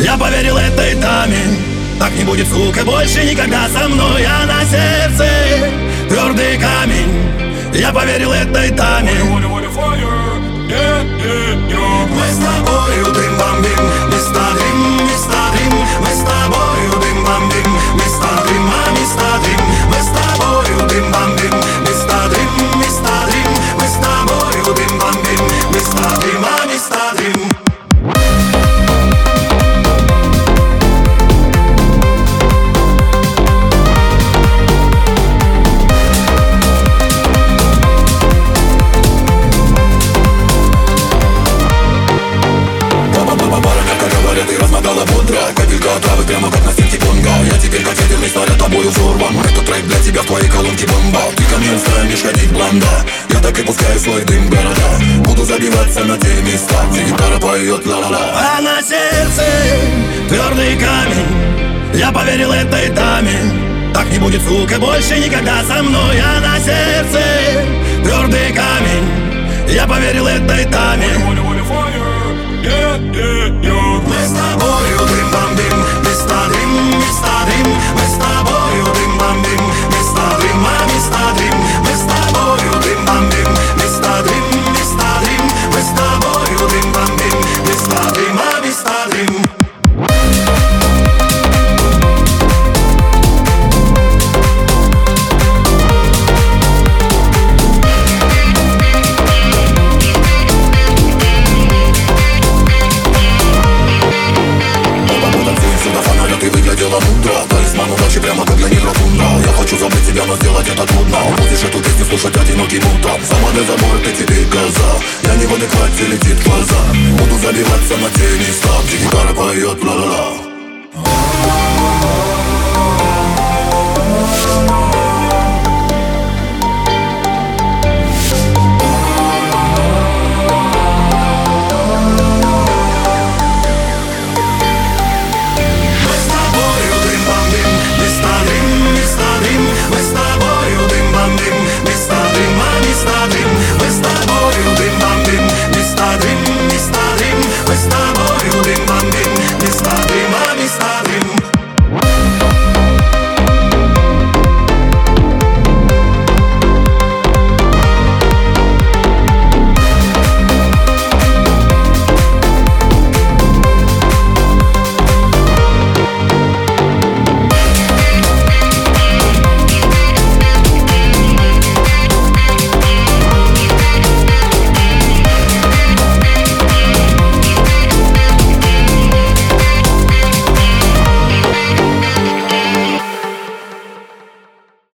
Я поверил этой даме Так не будет, сука, больше никогда со мной А на сердце твердый камень Я поверил этой даме Мы с тобою дым-бомбим Мистер Дрим, мистер Дрим Мы с тобою дым-бомбим Мистер Дрим, а мистер Дрим Мы с тобою дым-бомбим Мистер Дрим, мистер Дрим Мы с тобою дым-бомбим Мистер Дрим, а мистер Дрим Капелька отравы прямо как на стенке Конго Я теперь как ядерный снаряд тобою взорван. Этот трек для тебя в твоей колонке бомба. Ты ко мне станешь ходить блонда Я так и пускаю свой дым города. Буду забиваться на те места Где гитара поет ла-ла-ла. А на сердце твердый камень. Я поверил этой даме. Так не будет, сука, больше никогда со мной. А на сердце твердый камень. Я поверил этой даме. Мы с выглядела мудро. Талисман удачи прямо как для негрофунда Я хочу забыть тебя, но сделать это трудно. Будешь эту песню слушать одиноким утром Сама для забора ты теперь коза Я не в адеквате, летит глаза. Буду забиваться на те места Где гитара поет